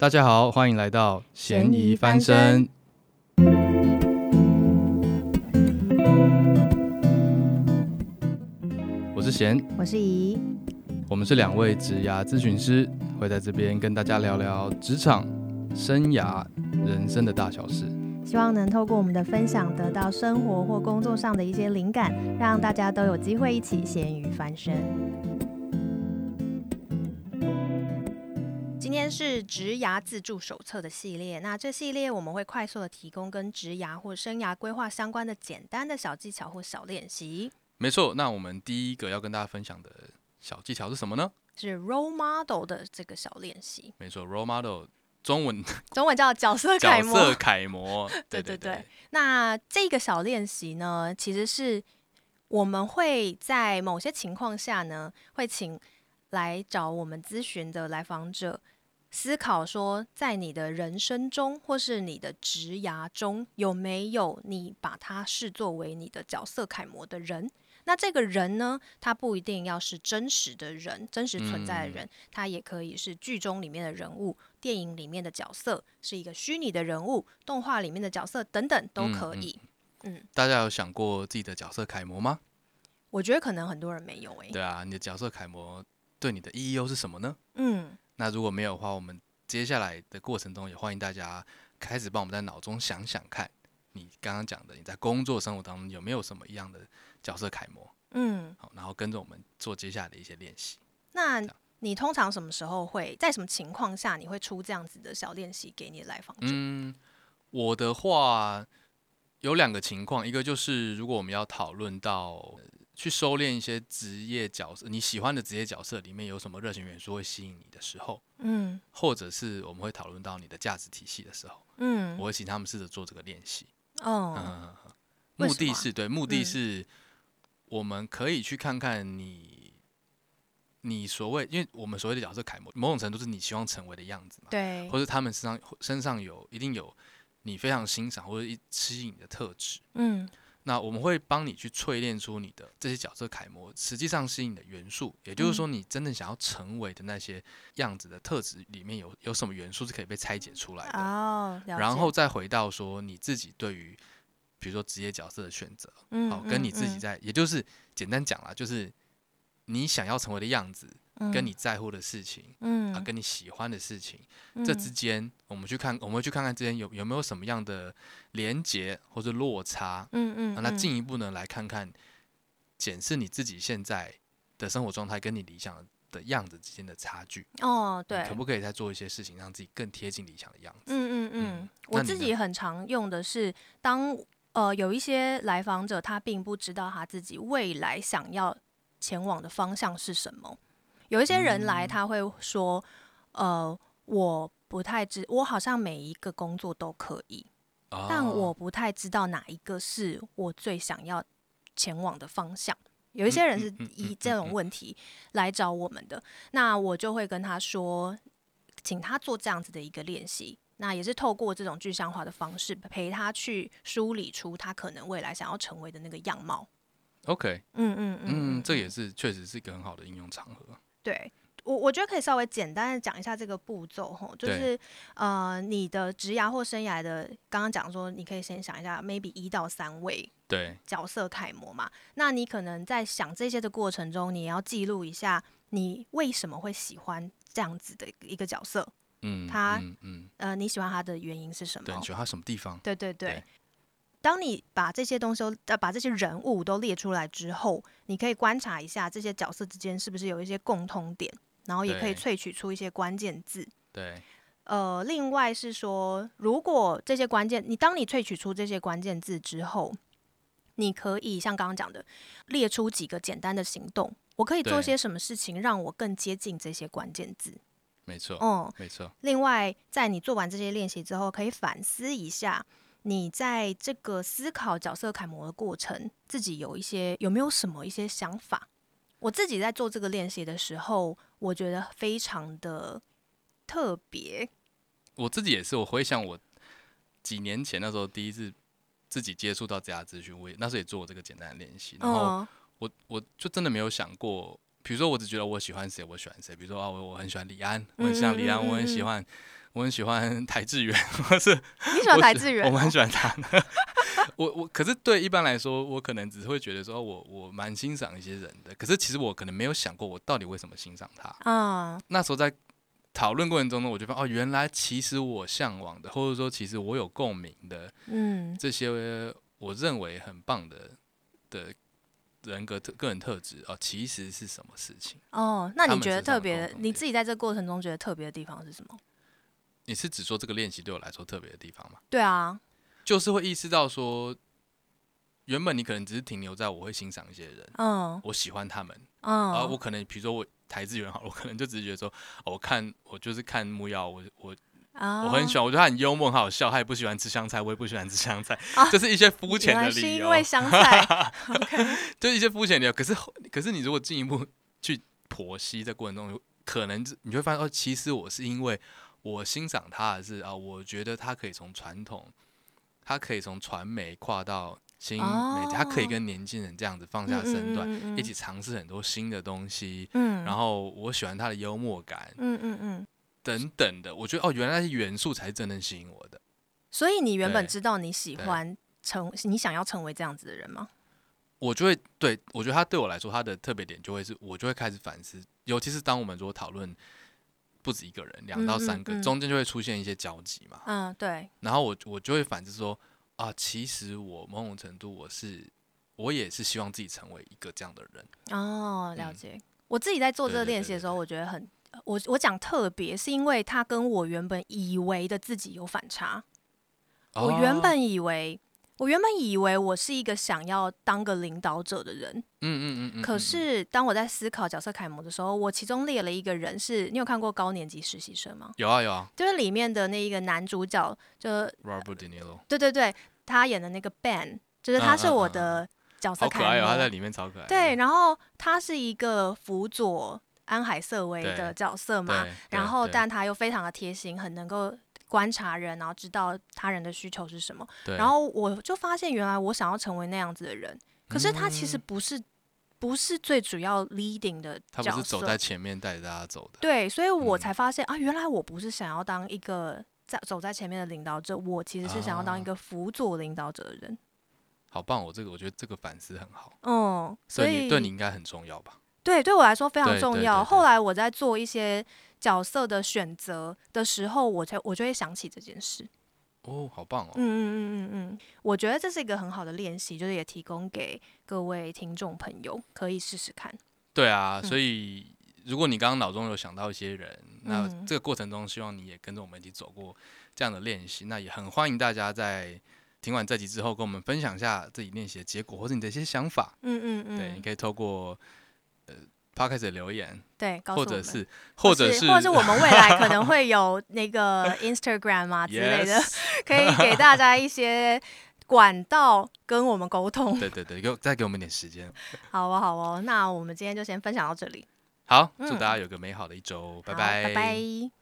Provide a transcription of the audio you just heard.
大家好，欢迎来到咸鱼翻身。我是贤，我是怡，我们是两位职涯咨询师，会在这边跟大家聊聊职场、生涯、人生的大小事。希望能透过我们的分享，得到生活或工作上的一些灵感，让大家都有机会一起咸鱼翻身。天是职涯自助手册的系列，那这系列我们会快速的提供跟职涯或生涯规划相关的简单的小技巧或小练习。没错，那我们第一个要跟大家分享的小技巧是什么呢？是 role model 的这个小练习。没错，role model 中文 中文叫角色楷模。角色楷模，对对对，对。那这个小练习呢，其实是我们会在某些情况下呢，会请来找我们咨询的来访者。思考说，在你的人生中，或是你的职涯中，有没有你把他视作为你的角色楷模的人？那这个人呢，他不一定要是真实的人，真实存在的人，他也可以是剧中里面的人物，电影里面的角色，是一个虚拟的人物，动画里面的角色等等都可以。嗯，嗯，大家有想过自己的角色楷模吗？我觉得可能很多人没有诶、欸。对啊，你的角色楷模对你的意义又是什么呢？嗯。那如果没有的话，我们接下来的过程中也欢迎大家开始帮我们在脑中想想看，你刚刚讲的你在工作生活当中有没有什么一样的角色楷模？嗯，好，然后跟着我们做接下来的一些练习。那你通常什么时候会在什么情况下你会出这样子的小练习给你的来访者？嗯，我的话有两个情况，一个就是如果我们要讨论到。去收敛一些职业角色，你喜欢的职业角色里面有什么热情元素会吸引你的时候，嗯，或者是我们会讨论到你的价值体系的时候，嗯，我会请他们试着做这个练习，哦，嗯，目的是对，目的是我们可以去看看你，你所谓，因为我们所谓的角色楷模，某种程度是你希望成为的样子嘛，对，或者他们身上身上有一定有你非常欣赏或者吸引你的特质，嗯。那我们会帮你去淬炼出你的这些角色楷模，实际上是你的元素，也就是说，你真正想要成为的那些样子的特质里面有有什么元素是可以被拆解出来的。哦，然后再回到说你自己对于，比如说职业角色的选择，嗯，好，跟你自己在，嗯，也就是简单讲啦，就是你想要成为的样子。跟你在乎的事情，嗯，啊，跟你喜欢的事情，嗯，这之间，我们去看，我们去看看之间有有没有什么样的连结或者落差，嗯嗯，啊，那进一步呢，来看看，检视你自己现在的生活状态跟你理想的样子之间的差距。哦，对，可不可以再做一些事情，让自己更贴近理想的样子？嗯嗯嗯，我自己很常用的是，当呃有一些来访者他并不知道他自己未来想要前往的方向是什么。有一些人来，他会说：“呃，我不太知，我好像每一个工作都可以，但我不太知道哪一个是我最想要前往的方向。”有一些人是以这种问题来找我们的，那我就会跟他说，请他做这样子的一个练习，那也是透过这种具象化的方式陪他去梳理出他可能未来想要成为的那个样貌。OK，嗯嗯嗯，嗯，这也是确实是一个很好的应用场合。对我，我觉得可以稍微简单的讲一下这个步骤吼，就是呃，你的职涯或生涯的，刚刚讲说，你可以先想一下，maybe 一到三位对角色楷模嘛。那你可能在想这些的过程中，你也要记录一下，你为什么会喜欢这样子的一个角色？嗯，他嗯嗯呃，你喜欢他的原因是什么？对，你喜欢他什么地方？对对对。对当你把这些东西都呃把这些人物都列出来之后，你可以观察一下这些角色之间是不是有一些共通点，然后也可以萃取出一些关键字。对，呃，另外是说，如果这些关键，你当你萃取出这些关键字之后，你可以像刚刚讲的，列出几个简单的行动，我可以做些什么事情让我更接近这些关键字？没错，嗯，没错。另外，在你做完这些练习之后，可以反思一下。你在这个思考角色楷模的过程，自己有一些有没有什么一些想法？我自己在做这个练习的时候，我觉得非常的特别。我自己也是，我回想我几年前那时候第一次自己接触到这家咨询，我也那时候也做过这个简单的练习。然后我我就真的没有想过，比如说我只觉得我喜欢谁，我喜欢谁。比如说啊，我我很喜欢李安，我很喜欢李安，我很喜欢。我很喜欢台志远，或是你喜欢台智源？我蛮喜欢他的。我我可是对一般来说，我可能只是会觉得说我我蛮欣赏一些人的。可是其实我可能没有想过，我到底为什么欣赏他啊？那时候在讨论过程中呢，我就发现哦，原来其实我向往的，或者说其实我有共鸣的，嗯，这些我认为很棒的的人格特个人特质哦，其实是什么事情？哦，那你觉得特别？你自己在这个过程中觉得特别的地方是什么？你是只说这个练习对我来说特别的地方吗？对啊，就是会意识到说，原本你可能只是停留在我会欣赏一些人，嗯，我喜欢他们，嗯，而我可能比如说我台资源好了，我可能就只是觉得说，我看我就是看木曜，我我、哦、我很喜欢，我觉得他很幽默，很好笑，他也不喜欢吃香菜，我也不喜欢吃香菜，哦、这是一些肤浅的理由，是因为香菜，就是一些肤浅的 理由。可是可是你如果进一步去剖析，在过程中，可能你就会发现哦，其实我是因为。我欣赏他的是啊，我觉得他可以从传统，他可以从传媒跨到新媒体，哦、他可以跟年轻人这样子放下身段，嗯嗯嗯嗯、一起尝试很多新的东西。嗯，然后我喜欢他的幽默感，嗯嗯嗯，等等的，我觉得哦，原来那些元素才是真正吸引我的。所以你原本知道你喜欢成，你想要成为这样子的人吗？我就会对，我觉得他对我来说，他的特别点就会是，我就会开始反思，尤其是当我们如果讨论。不止一个人，两到三个，嗯嗯、中间就会出现一些交集嘛。嗯，对。然后我我就会反思说啊，其实我某种程度我是，我也是希望自己成为一个这样的人。哦，了解。嗯、我自己在做这个练习的时候，我觉得很，我我讲特别是因为他跟我原本以为的自己有反差。哦、我原本以为。我原本以为我是一个想要当个领导者的人，嗯嗯嗯，嗯，可是当我在思考角色楷模的时候，我其中列了一个人是，你有看过高年级实习生吗？有啊有啊，就是里面的那一个男主角，就 Robert De Niro，对对对，他演的那个 Ben，就是他是我的角色楷模，好可爱哦，他在里面超可爱。对，然后他是一个辅佐安海瑟薇的角色嘛，然后但他又非常的贴心，很能够。观察人，然后知道他人的需求是什么。对然后我就发现，原来我想要成为那样子的人，可是他其实不是，嗯、不是最主要 leading 的角色。他不是走在前面带着大家走的。对，所以我才发现、嗯、啊，原来我不是想要当一个在走在前面的领导者，我其实是想要当一个辅佐领导者的人。啊、好棒！我这个我觉得这个反思很好。嗯，所以对你应该很重要吧？对，对我来说非常重要。后来我在做一些。角色的选择的时候，我才我就会想起这件事。哦，好棒哦！嗯嗯嗯嗯嗯，我觉得这是一个很好的练习，就是也提供给各位听众朋友可以试试看。对啊，所以如果你刚刚脑中有想到一些人，嗯、那这个过程中希望你也跟着我们一起走过这样的练习，那也很欢迎大家在听完这集之后跟我们分享一下自己练习的结果或者你的一些想法。嗯嗯嗯，对，你可以透过呃。开始留言，对，或者是，或者是，或者是我们未来可能 会有那个 Instagram 啊 之类的，可以给大家一些管道跟我们沟通。对对对，给再给我们点时间。好哦，好哦，那我们今天就先分享到这里。好，祝大家有个美好的一周，拜拜，拜拜。